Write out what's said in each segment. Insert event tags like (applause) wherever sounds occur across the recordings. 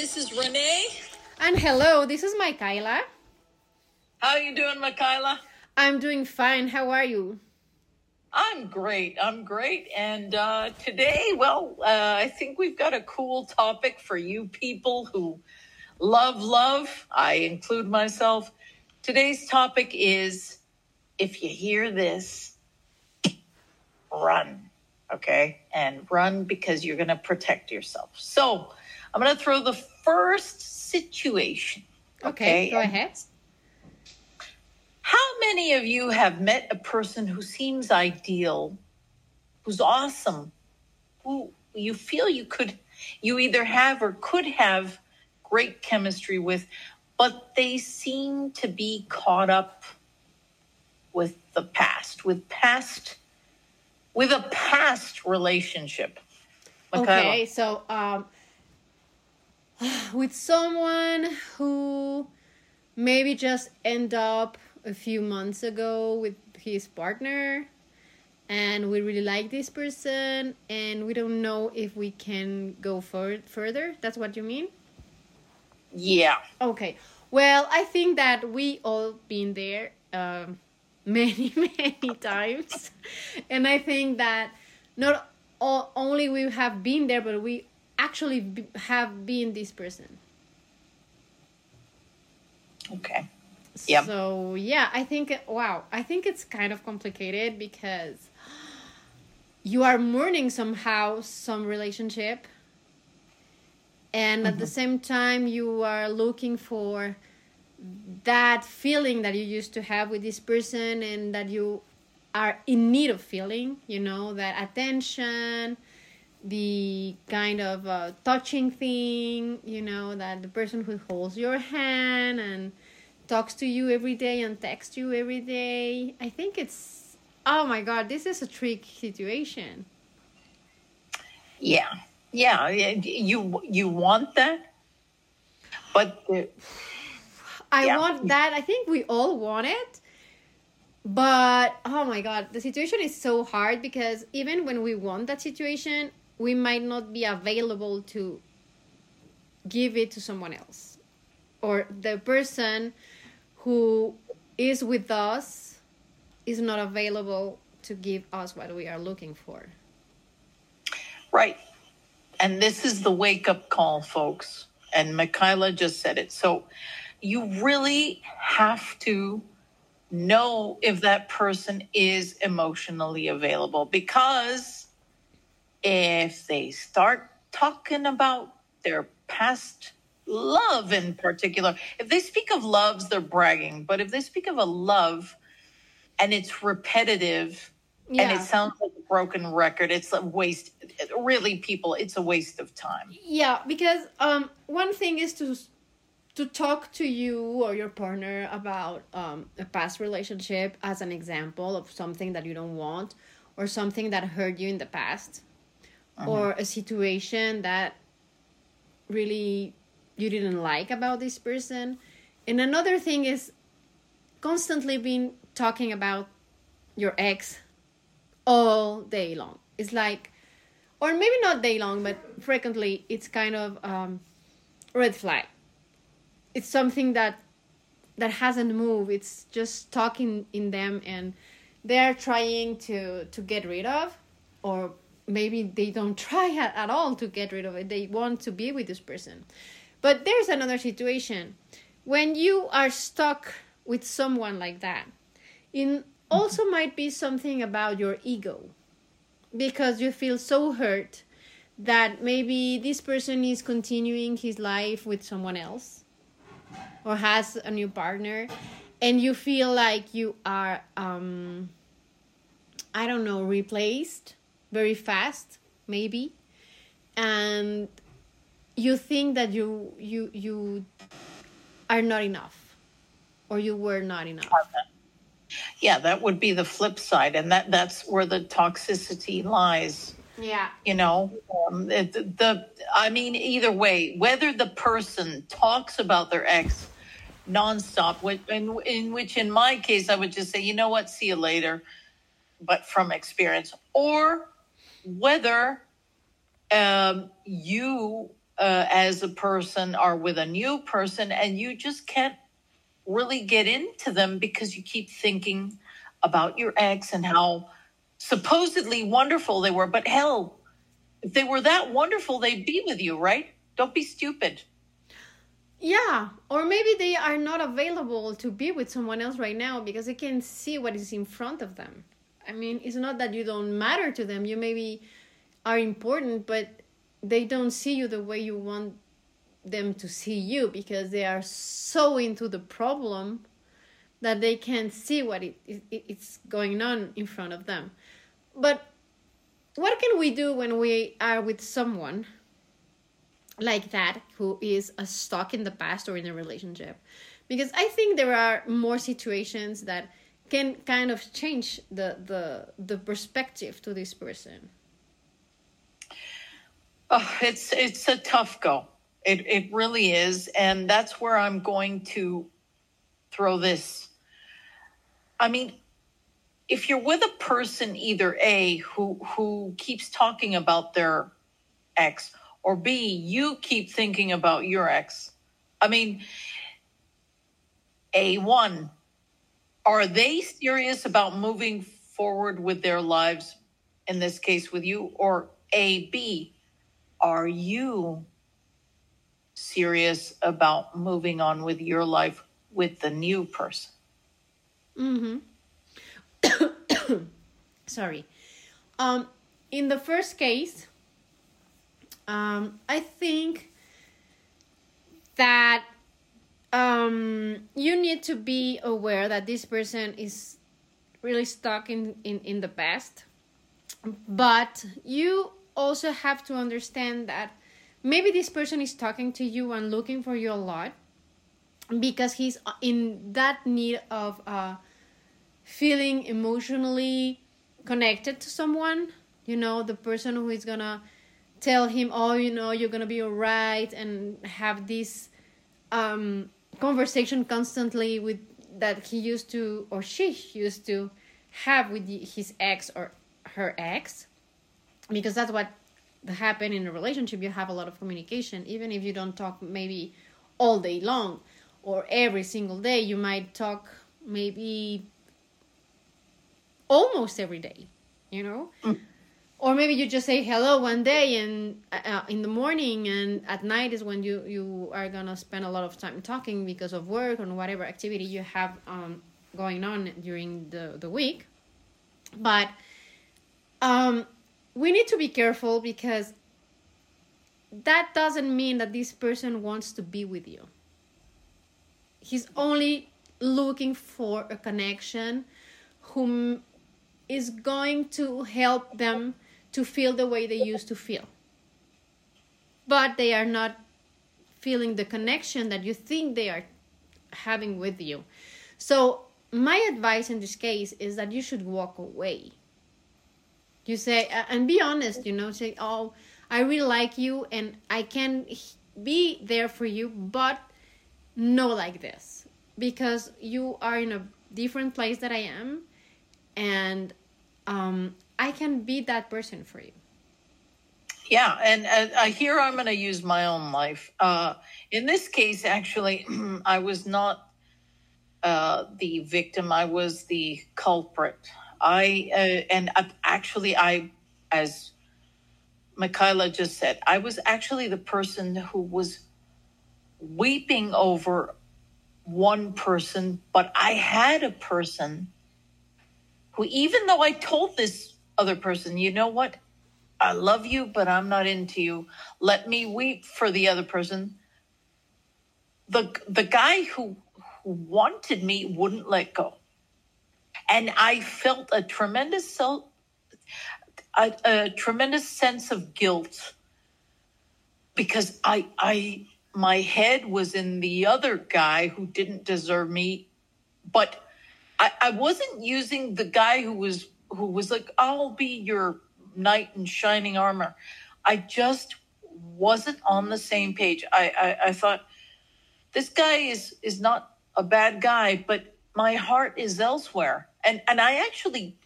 this is Renee. And hello, this is Michaela. How are you doing, Michaela? I'm doing fine. How are you? I'm great. I'm great. And uh, today, well, uh, I think we've got a cool topic for you people who love love. I include myself. Today's topic is if you hear this, run. Okay. And run because you're going to protect yourself. So I'm going to throw the first situation. Okay, Okay. go ahead. How many of you have met a person who seems ideal, who's awesome, who you feel you could, you either have or could have great chemistry with, but they seem to be caught up with the past, with past, with a past relationship? Okay, so um, (sighs) with someone who maybe just end up a few months ago with his partner and we really like this person and we don't know if we can go for- further that's what you mean Yeah. Okay. Well, I think that we all been there um, (laughs) many, many times, and I think that not all, only we have been there, but we actually b- have been this person. Okay. Yep. So yeah, I think wow, I think it's kind of complicated because you are mourning somehow some relationship and at the mm-hmm. same time you are looking for that feeling that you used to have with this person and that you are in need of feeling you know that attention the kind of uh, touching thing you know that the person who holds your hand and talks to you every day and texts you every day i think it's oh my god this is a trick situation Yeah, yeah. You you want that, but the, I Yeah. want that. I think we all want it. But oh my god, the situation is so hard because even when we want that situation, we might not be available to give it to someone else. Or the person who is with us is not available to give us what we are looking for. right, and this is the wake up call, folks. And Michaela just said it. So you really have to know if that person is emotionally available because if they start talking about their past love in particular, if they speak of loves, they're bragging. But if they speak of a love and it's repetitive and it sounds like a broken record, it's a waste. Really, people, it's a waste of time. Yeah, because um, one thing is to to talk to you or your partner about um, a past relationship as an example of something that you don't want or something that hurt you in the past or a situation that really you didn't like about this person. And another thing is constantly being talking about your ex all day long. It's like or maybe not day long but frequently it's kind of um, red flag. It's something that that hasn't moved. It's just talking in them and they're trying to to get rid of or maybe they don't (laughs) try at, at all to get rid of it. They want to be with this person. But there's another situation. When you are stuck with someone like that it also might be something about your ego. Because you feel so hurt that maybe this person is continuing his life with someone else or has a new partner and you feel like you are um i don't know replaced very fast maybe. And you think that you you you are not enough or you were not enough. Yeah, that would be the flip side, and that that's where the toxicity lies. yeah. You know, um, it, the I mean, either way, whether the person talks about their ex nonstop, which, in, in which in my case I would just say, you know what, see you later, but from experience, or whether um, you uh, as a person are with a new person and you just can't really get into them because you keep thinking about your ex and how supposedly wonderful they were. But hell, if they were that wonderful, they'd be with you, right? Don't be stupid. Yeah, or maybe they are not available to be with someone else right now because they can't see what is in front of them. I mean, it's not that you don't matter to them. You maybe are important, but they don't see you the way you want them to see you because they are so into the problem that they can't see what it, it, it's going on in front of them. But what can we do when we are with someone like that who is a stuck in the past or in a relationship because i think there are more situations that can kind of change the the the perspective to this person oh, it's it's a tough go it it really is and that's where i'm going to throw this i mean if you're with a person either a who who keeps talking about their ex or B, you keep thinking about your ex. I mean, A1, are they serious about moving forward with their lives, in this case with you? Or AB, are you serious about moving on with your life with the new person? Mm hmm. (coughs) Sorry. Um, in the first case, um, I think that um, you need to be aware that this person is really stuck in, in, in the past. But you also have to understand that maybe this person is talking to you and looking for you a lot because he's in that need of uh, feeling emotionally connected to someone. You know, the person who is gonna tell him, oh, you know, you're gonna be alright, and have this um, conversation constantly with that he used to or she used to have with his ex or her ex, because that's what happen in a relationship. You have a lot of communication, even if you don't talk maybe all day long or every single day. You might talk maybe almost every day, you know. Mm or maybe you just say hello one day and uh, uh, in the morning and at night is when you you are gonna spend a lot of time talking because of work or whatever activity you have um, going on during the the week. But um, we need to be careful because that doesn't mean that this person wants to be with you. He's only looking for a connection whom is going to help them to feel the way they used to feel. But they are not feeling the connection that you think they are having with you. So, my advice in this case is that you should walk away. You say, and be honest, you know, say, Oh, I really like you and I can be there for you, but no like this because you are in a different place that I am and um, I can be that person for you. Yeah, and uh, here I'm going to use my own life. Uh, in this case, actually, (clears throat) I was not uh, the victim; I was the culprit. I uh, and actually, I, as Michaela just said, I was actually the person who was weeping over one person, but I had a person who, even though I told this other person, you know what? I love you, but I'm not into you. Let me weep for the other person. The the guy who, who wanted me wouldn't let go. And I felt a tremendous self a, a tremendous sense of guilt because I I my head was in the other guy who didn't deserve me, but I, I wasn't using the guy who was who was like, I'll be your knight in shining armor. I just wasn't on the same page. I, I, I thought this guy is is not a bad guy, but my heart is elsewhere. And and I actually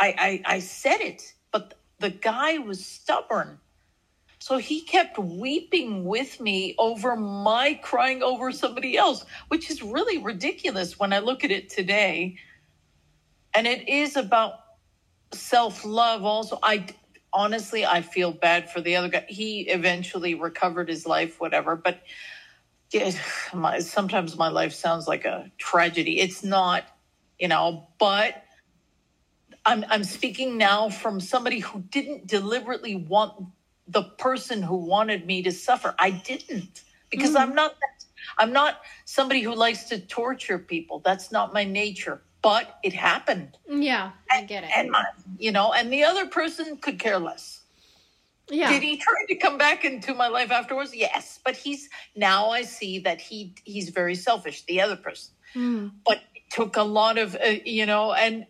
I I, I said it, but the guy was stubborn. So he kept weeping with me over my crying over somebody else, which is really ridiculous when I look at it today. And it is about self love also. I honestly, I feel bad for the other guy. He eventually recovered his life, whatever. But yeah, my, sometimes my life sounds like a tragedy. It's not, you know, but I'm, I'm speaking now from somebody who didn't deliberately want the person who wanted me to suffer. I didn't because mm-hmm. I'm not that, I'm not somebody who likes to torture people. That's not my nature. But it happened. Yeah, I get it. And my, you know, and the other person could care less. Yeah. Did he try to come back into my life afterwards? Yes, but he's now I see that he he's very selfish. The other person, mm. but it took a lot of uh, you know, and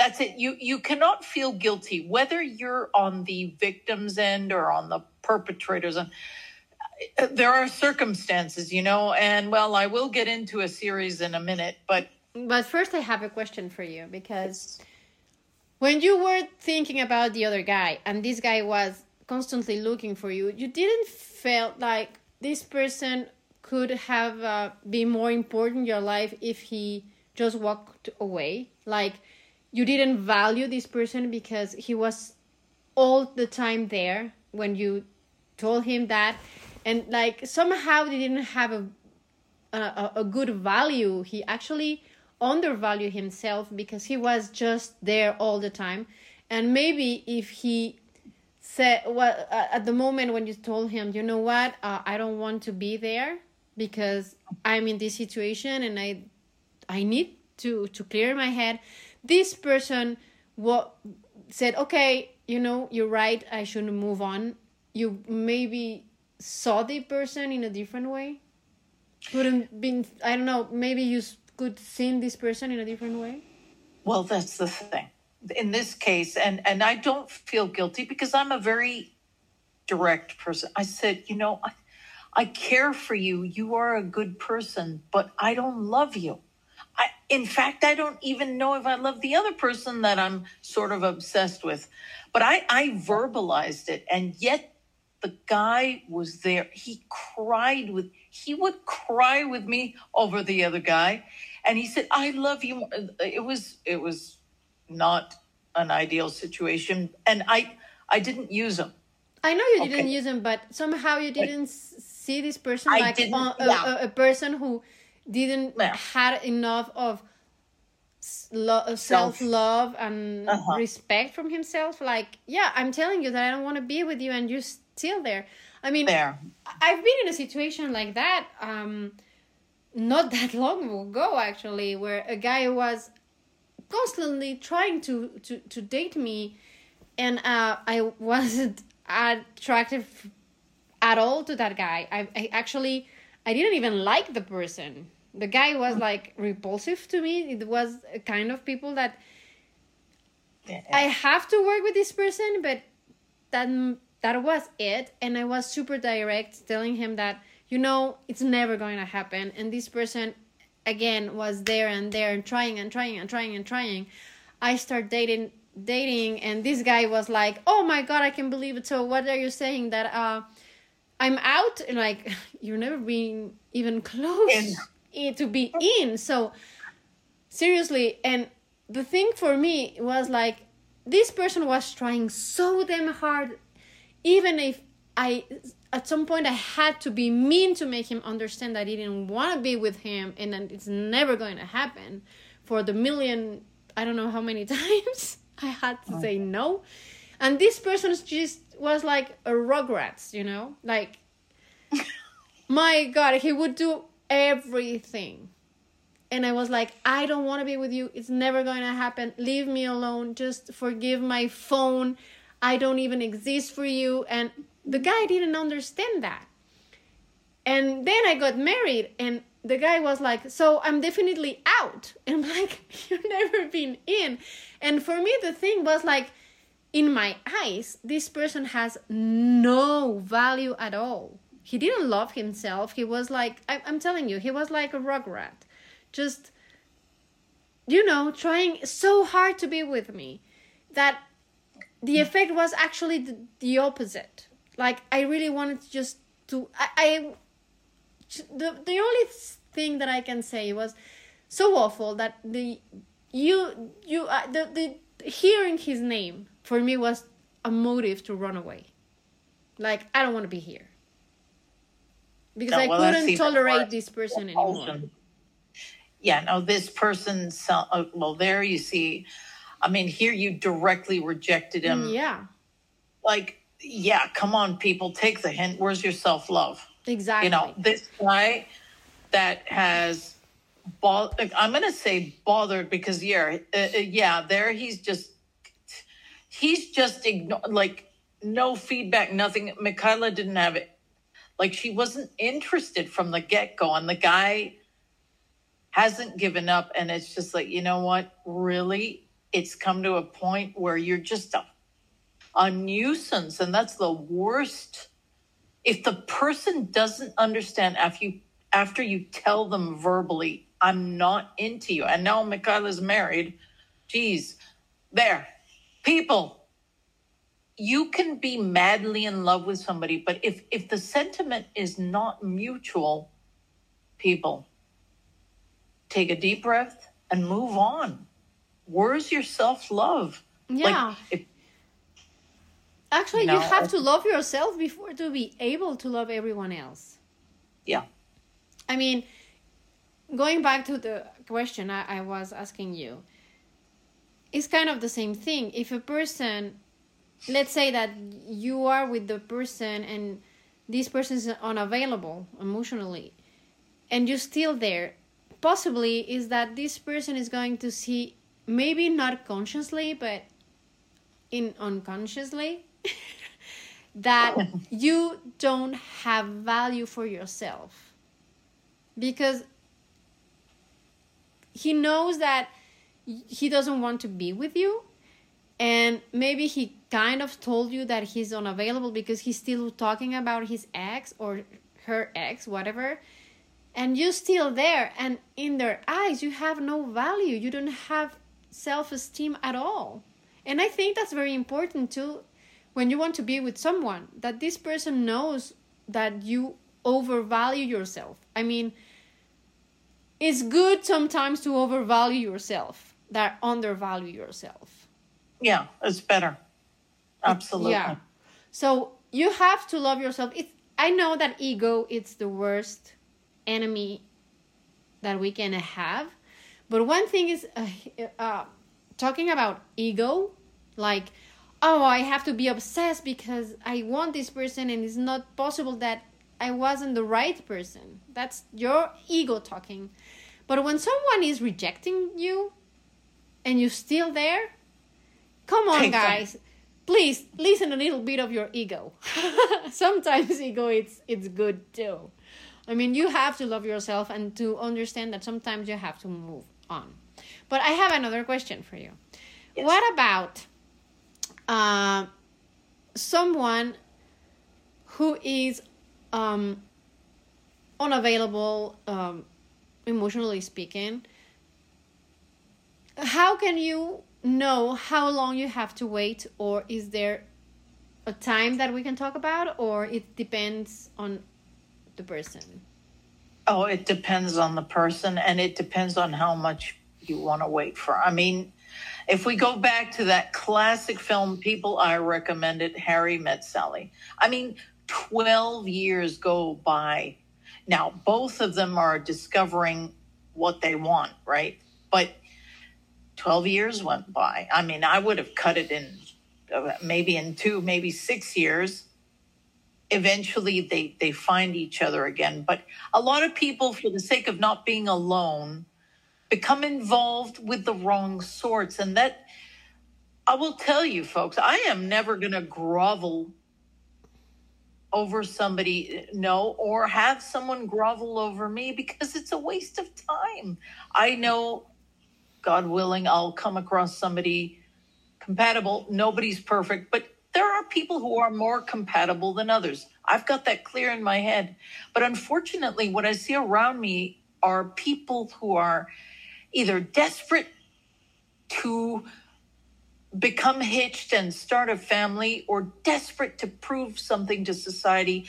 that's it you you cannot feel guilty whether you're on the victim's end or on the perpetrator's end there are circumstances you know and well i will get into a series in a minute but but first i have a question for you because when you were thinking about the other guy and this guy was constantly looking for you you didn't feel like this person could have uh, been more important in your life if he just walked away? Like you didn't value this person because he was all the time there when you told him that? And like somehow they didn't have a a, a good value. He actually undervalued himself because he was just there all the time. And maybe if he said well uh, at the moment when you told him you know what? Uh, i don't want to be there because i'm in this situation and i i need to to clear my head this person what said okay you know you're right. I shouldn't move on. You maybe saw the person in a different way? Couldn't been i don't know maybe you could see this person in a different way? Well that's the thing. In this case and and i don't feel guilty because i'm a very direct person. I said you know i, I care for you. You are a good person but i don't love you. I, in fact, I don't even know if I love the other person that I'm sort of obsessed with. But I, I verbalized it, and yet the guy was there. He cried with, he would cry with me over the other guy, and he said, "I love you." It was, it was not an ideal situation, and I, I didn't use him. I know you didn't use him, but somehow you didn't but see this person like a, a, a person who didn't yeah. had enough of lo- self love and uh-huh. respect from himself. Like, yeah, I'm telling you that I don't want to be with you, and you're still there. I mean, there. I've been in a situation like that. Um, not (laughs) that long ago, actually, where a guy was constantly trying to to to date me, and uh, I wasn't (laughs) attractive at all to that guy. I, I actually I didn't even like the person. The guy was like repulsive to me. It was a kind of people that i have to work with this person but that that was it. And i was super direct telling him that you know it's never going to happen. And this person again was there and there and trying and trying and trying and trying. I start dating dating and this guy was like oh my god i can believe it. So what are you saying that uh i'm out? And like (laughs) you've never been even close to be in. So seriously, and the thing for me was like this person was trying so damn hard, even if I at some point I had to be mean to make him understand that I didn't want to be with him and that it's never going to happen. For the million, I don't know how many (laughs) times I had to oh. say no, and this person just was like a rugrats, you know, like. (laughs) my god he would do everything. And I was like, I don't want to be with you. It's never going to happen. Leave me alone. Just forgive my phone. I don't even exist for you. And the guy didn't understand that. And then I got married, and the guy was like, So I'm definitely out. And (laughs) I'm like, You've never been in. And for me, the thing was like, in my eyes, this person has no value at all he didn't love himself. He was like, I, am telling you, he was like a rugrat. Just, you know, trying so hard to be with me that the effect was actually the, the opposite. Like I really wanted to just to I, I the the only thing that I can say was so awful that the you you uh, the the hearing his name for me was a motive to run away. Like I don't want to be here because No, I well, couldn't tolerate this person anymore. Yeah, no, this person, uh, well, there you see, I mean, here you directly rejected him. Yeah, Like, yeah, come on, people, take the hint. Where's your self love? exactly. You know, this guy that has, bo- I'm going to say bothered because, yeah, uh, uh, yeah, there he's just, he's just igno- like no feedback, nothing. Michaela didn't have it. Like she wasn't interested from the get go, and the guy hasn't given up. And it's just like, you know what? Really, it's come to a point where you're just a, a nuisance, and that's the worst. If the person doesn't understand after you after you tell them verbally, I'm not into you, and now Michaela's married. Geez, there, people you can be madly in love with somebody but if if the sentiment is not mutual people take a deep breath and move on where's your self-love Yeah. like if, Actually, No. you have uh, to love yourself before to be able to love everyone else. yeah I mean, going back to the question I, I was asking you, it's kind of the same thing. If a person, let's say that you are with the person and this person is unavailable emotionally, and you're still there, possibly is that this person is going to see, maybe not consciously, but in unconsciously, (laughs) that you don't have value for yourself. Because he knows that he doesn't want to be with you and maybe he kind of told you that he's unavailable because he's still talking about his ex or her ex whatever and you're still there and in their eyes you have no value. You don't have self-esteem at all. And i think that's very important too when you want to be with someone that this person knows that you overvalue yourself. I mean it's good sometimes to overvalue yourself that undervalue yourself. Yeah it's better. Absolutely yeah. So you have to love yourself. It's i know that ego it's the worst enemy that we can have but one thing is uh, uh, talking about ego like oh i have to be obsessed because i want this person and it's not possible that i wasn't the right person. That's your ego talking. But when someone is rejecting you and you're still there come on Take them. guys. Please listen a little bit of your ego. (laughs) Sometimes ego it's it's good too. I mean you have to love yourself and to understand that sometimes you have to move on. But i have another question for you. Yes. what about uh, someone who is um, unavailable um, emotionally speaking how can you know how long you have to wait or is there a time that we can talk about or it depends on the person Oh, it depends on the person and it depends on how much you want to wait for. I mean, if we go back to that classic film, People I Recommended, Harry Met Sally. I mean, 12 years go by. Now, both of them are discovering what they want, right? But 12 years went by. I mean, I would have cut it in uh, maybe in two, maybe six years eventually they they find each other again but a lot of people for the sake of not being alone become involved with the wrong sorts and that i will tell you folks i am never going to grovel over somebody no or have someone grovel over me because it's a waste of time i know god willing i'll come across somebody compatible nobody's perfect but there are people who are more compatible than others. I've got that clear in my head. But unfortunately, what I see around me are people who are either desperate to become hitched and start a family or desperate to prove something to society,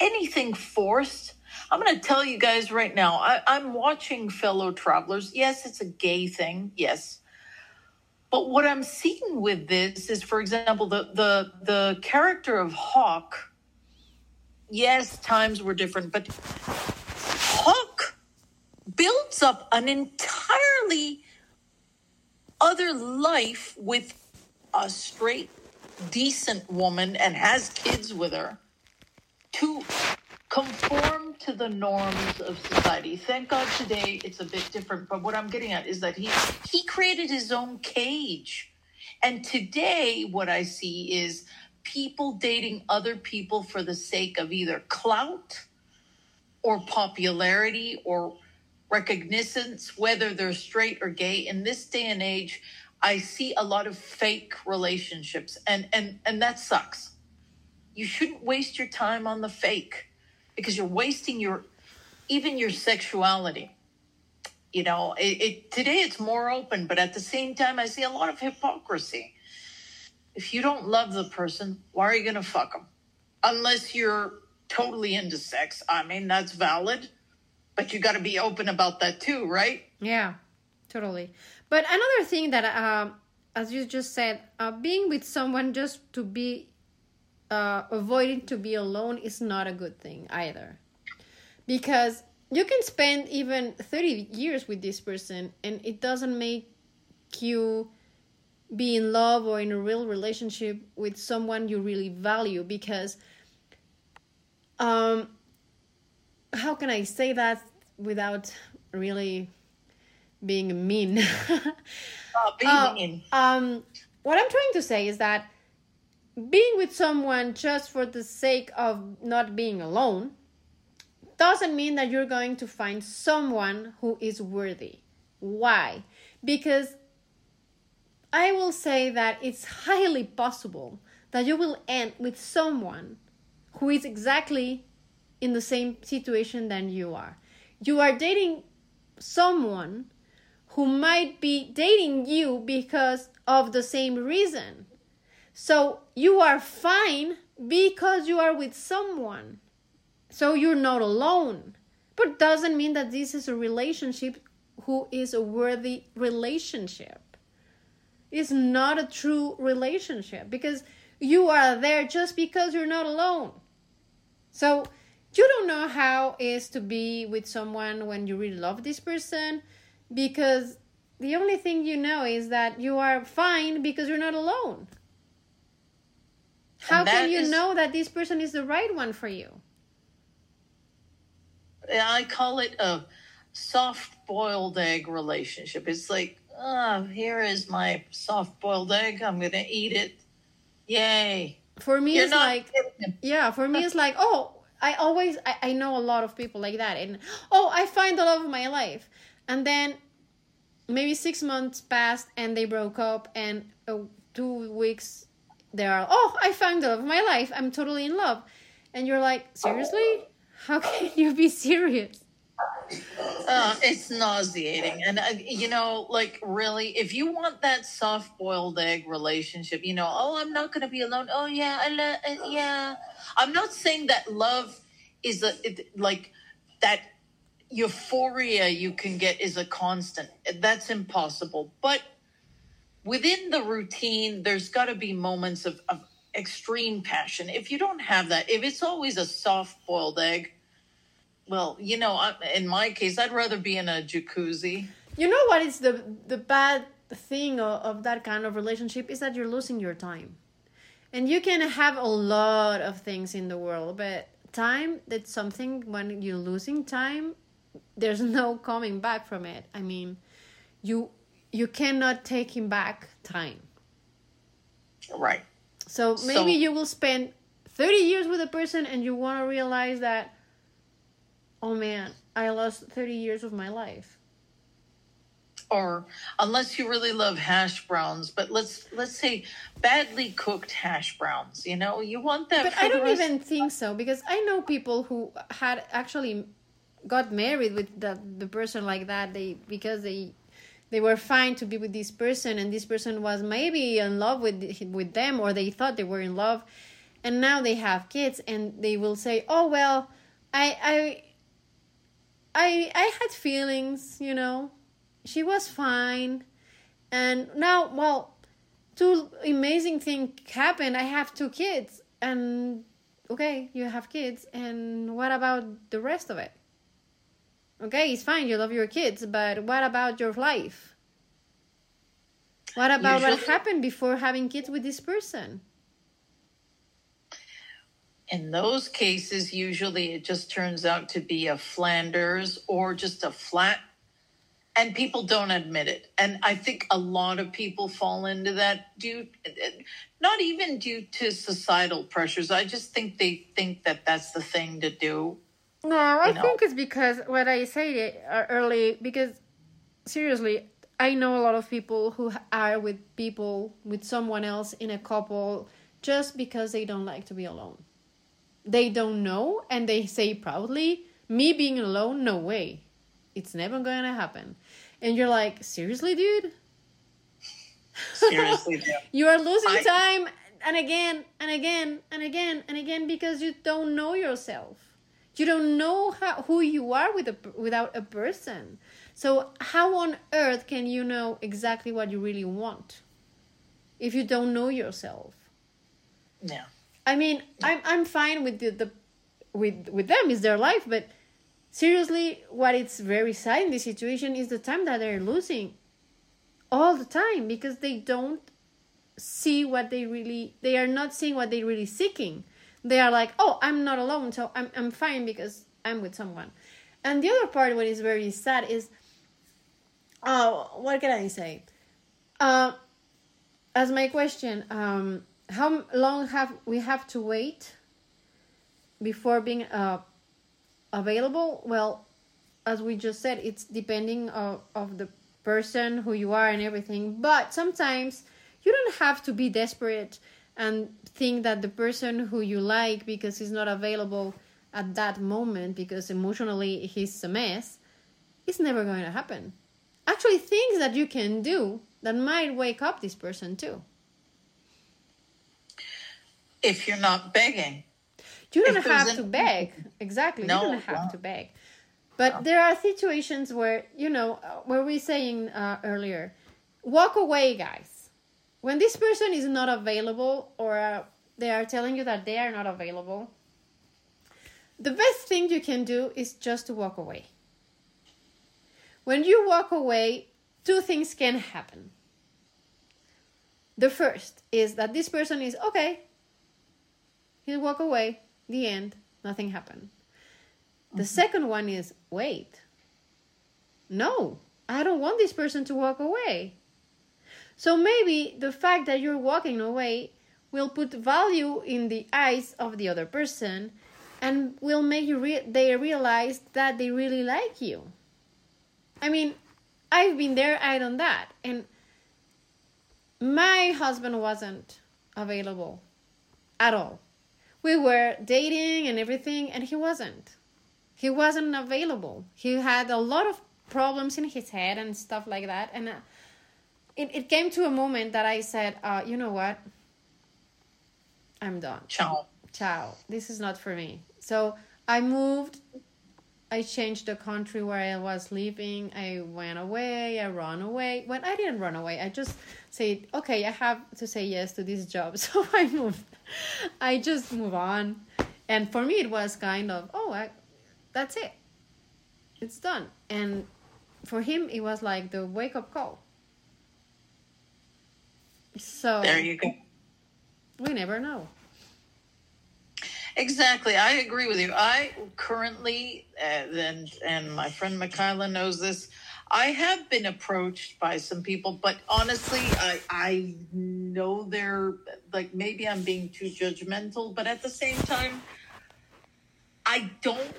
anything forced. I'm going to tell you guys right now, I, I'm watching fellow travelers. Yes, it's a gay thing. Yes. But what I'm seeing with this is, for example, the, the, the character of Hawk. Yes, times were different, but Hawk builds up an entirely other life with a straight, decent woman and has kids with her to conform to the norms of society. Thank God today it's a bit different, but what I'm getting at is that he he created his own cage. And today what I see is people dating other people for the sake of either clout or popularity or recognitions, whether they're straight or gay. In this day and age, I see a lot of fake relationships, and and and that sucks. You shouldn't waste your time on the fake because you're wasting your even your sexuality. You know, it, it today it's more open, but at the same time, I see a lot of hypocrisy. If you don't love the person, why are you going to fuck them? Unless you're totally into sex. I mean, that's valid but you got to be open about that too, right? Yeah, totally. But another thing that, uh, as you just said, uh, being with someone just to be uh, avoiding to be alone is not a good thing either, because you can spend even thirty years with this person and it doesn't make you be in love or in a real relationship with someone you really value because um how can I say that without really being mean? (laughs) oh, being uh, mean. Um, what I'm trying to say is that being with someone just for the sake of not being alone doesn't mean that you're going to find someone who is worthy. Why? Because I will say that it's highly possible that you will end with someone who is exactly in the same situation than you are. You are dating someone who might be dating you because of the same reason. So you are fine because you are with someone. So you're not alone. But doesn't mean that this is a relationship who is a worthy relationship. It's not a true relationship because you are there just because you're not alone. So you don't know how it is to be with someone when you really love this person because the only thing you know is that you are fine because you're not alone. How can you is, know that this person is the right one for you? I call it a soft boiled egg relationship. It's like, oh, here is my soft boiled egg. I'm going to eat it. Yay. For me, You're it's like, yeah, for me, it's like, oh, I always I, I know a lot of people like that and oh I find the love of my life. And then maybe six months passed and they broke up and uh, two weeks they are oh I found the love of my life. I'm totally in love. And you're like seriously? How can (laughs) you be serious uh, it's nauseating and uh, you know like really if you want that soft boiled egg relationship you know oh i'm not gonna be alone oh yeah i love uh, yeah I'm not saying that love is a it, like that euphoria you can get is a constant. That's impossible. But within the routine, there's got to be moments of, of extreme passion. If you don't have that, if it's always a soft boiled egg, well, you know, in my case, I'd rather be in a jacuzzi. You know what is the the bad thing of, of that kind of relationship is that you're losing your time. And you can have a lot of things in the world but time that's something when you're losing time there's (laughs) no coming back from it. I mean you you cannot take him back time. Right. So maybe so, you will spend 30 years with a person and you want to realize that oh man i lost 30 years of my life. Or unless you really love hash browns but let's let's say badly cooked hash browns you know? You want that but i don't even think so because i know people who had actually got married with the the person like that. They because they they were fine to be with this person and this person was maybe in love with with them or they thought they were in love. And now they have kids and they will say oh well I i i i had feelings you know. She was fine. And now well two amazing things happened. I have two kids. And okay you have kids. And what about the rest of it? Okay it's fine. You love your kids but what about your life? What about Usually, what happened before having kids with this person in those cases, usually it just turns out to be a Flanders or just a flat, and people don't admit it. And I think a lot of people fall into that due, not even due to societal pressures. I just think they think that that's the thing to do. No, I know? think it's because what I said uh, early, because seriously, I know a lot of people who are with people, with someone else in a couple, just because they don't like to be alone they don't know and they say proudly, me being alone, no way. It's never going to happen. And you're like, seriously, dude? Seriously, (laughs) you are losing I... time and again and again and again and again because you don't know yourself. You don't know how, who you are with a, without a person. So, how on earth can you know exactly what you really want if you don't know yourself? Yeah. I mean, I'm I'm fine with the, the with with them is their life, but seriously, what it's very sad in this situation is the time that they're losing all the time because they don't see what they really they are not seeing what they're really seeking. They are like, oh, I'm not alone, so I'm I'm fine because I'm with someone. And the other part, what is very sad, is, oh, what can I say? Uh, as my question, um, how long have we have to wait before being uh, available? Well, as we just said, it's depending of, of the person who you are and everything. But sometimes you don't have to be desperate and think that the person who you like because he's not available at that moment because emotionally he's a mess it's never going to happen actually things that you can do that might wake up this person too if you're not begging. You don't if have to beg. Exactly. No, you don't have to beg. But no. there are situations where, you know, uh, where we saying uh, earlier, walk away, guys. When this person is not available or uh, they are telling you that they are not available, the best thing you can do is just to walk away. When you walk away, two things can happen. The first is that this person is okay, He'll walk away. The end. Nothing happened. The mm-hmm. second one is wait. No, I don't want this person to walk away. So maybe the fact that you're walking away will put value in the eyes of the other person and will make you re- they realize that they really like you. I mean, I've been there, I done that. And my husband wasn't available at all we were dating and everything, and he wasn't. He wasn't available. He had a lot of problems in his head and stuff like that. And uh, it, it came to a moment that I said, uh, you know what? I'm done. Ciao. Ciao. This is not for me. So I moved. I changed the country where I was living. I went away. I ran away. When I didn't run away, I just said, okay, I have to say yes to this job. (laughs) So I moved. (laughs) I just move on. And for me, it was kind of, oh, I, that's it. It's done. And for him, it was like the wake up call. So there you go. We never know. Exactly, I agree with you. I currently, uh, and and my friend Michaela knows this. I have been approached by some people, but honestly, I I know they're like maybe I'm being too judgmental, but at the same time, I don't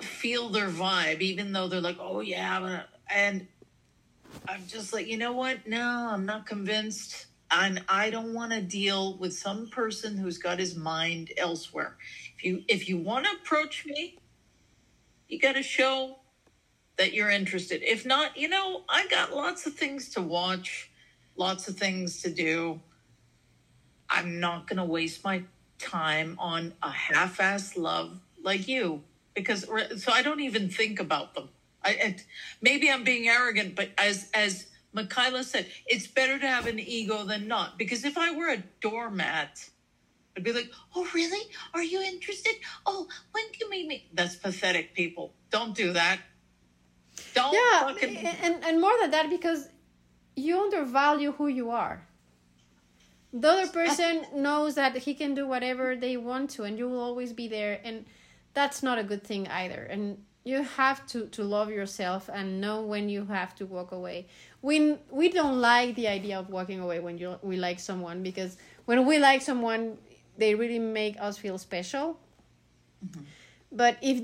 feel their vibe, even though they're like, oh yeah, and I'm just like, you know what? No, I'm not convinced. And I don't want to deal with some person who's got his mind elsewhere. If you if you want to approach me, you got to show that you're interested. If not, you know, I got lots of things to watch, lots of things to do. I'm not going to waste my time on a half-assed love like you because so I don't even think about them. I, I maybe I'm being arrogant, but as as Michaela said, it's better to have an ego than not. Because if I were a doormat, I'd be like, "Oh, really? Are you interested? Oh, when can we meet?" That's pathetic, people. Don't do that. Don't yeah, fucking... and and more than that, because you undervalue who you are. The other person knows that he can do whatever they want to, and you will always be there, and that's not a good thing either. And you have to to love yourself and know when you have to walk away. We we don't like the idea of walking away when you we like someone because when we like someone, they really make us feel special. Mm-hmm. But if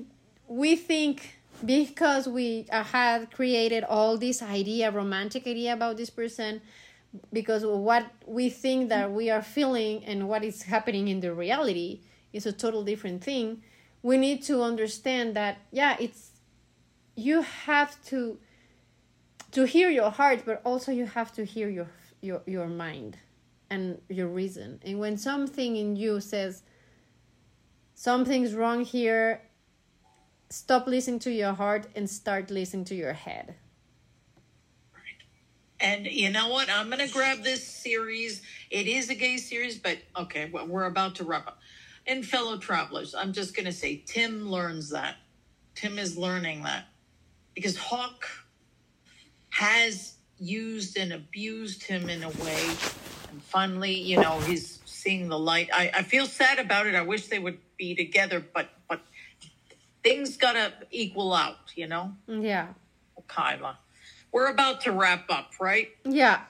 we think because we had created all this idea, romantic idea about this person, because what we think that we are feeling and what is happening in the reality is a total different thing. We need to understand that yeah, it's you have to to hear your heart, but also you have to hear your your your mind and your reason. And when something in you says something's wrong here, stop listening to your heart and start listening to your head. And you know what? I'm going to grab this series. It is a gay series, but okay, well, we're about to wrap up. And fellow travelers, I'm just going to say Tim learns that. Tim is learning that because Hawk has used and abused him in a way and finally, you know, he's seeing the light. I, I feel sad about it. I wish they would be together, but but things gotta equal out, you know? Yeah. Kyla. We're about to wrap up, right? Yeah.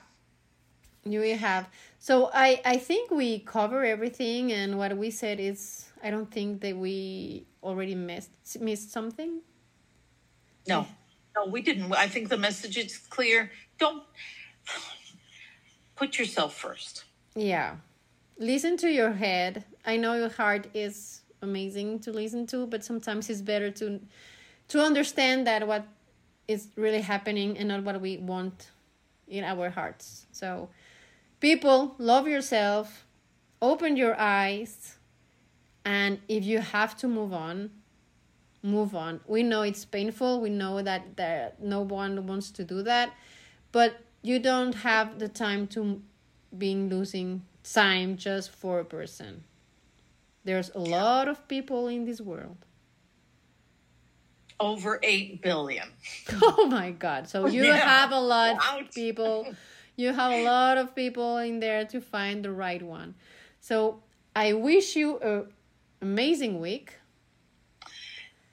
You have. So I I think we cover everything and what we said is I don't think that we already missed missed something. No. No, we didn't. I think the message is clear. Don't put yourself first. Yeah. Listen to your head. I know your heart is amazing to listen to, but sometimes it's better to to understand that what is really happening and not what we want in our hearts. So people, love yourself, open your eyes, and if you have to move on, move on. We know it's painful. We know that that no one wants to do that, but you don't have the time to being losing time just for a person. There's a lot of people in this world. Over 8 billion. (laughs) Oh my God. So you yeah. have a lot of people. You have a lot of people in there to find the right one. So I wish you an amazing week.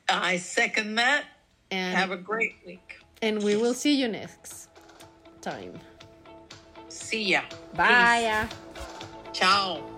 I second that. And have a great week. And we will see you next time. See ya. Bye. Peace. Ciao.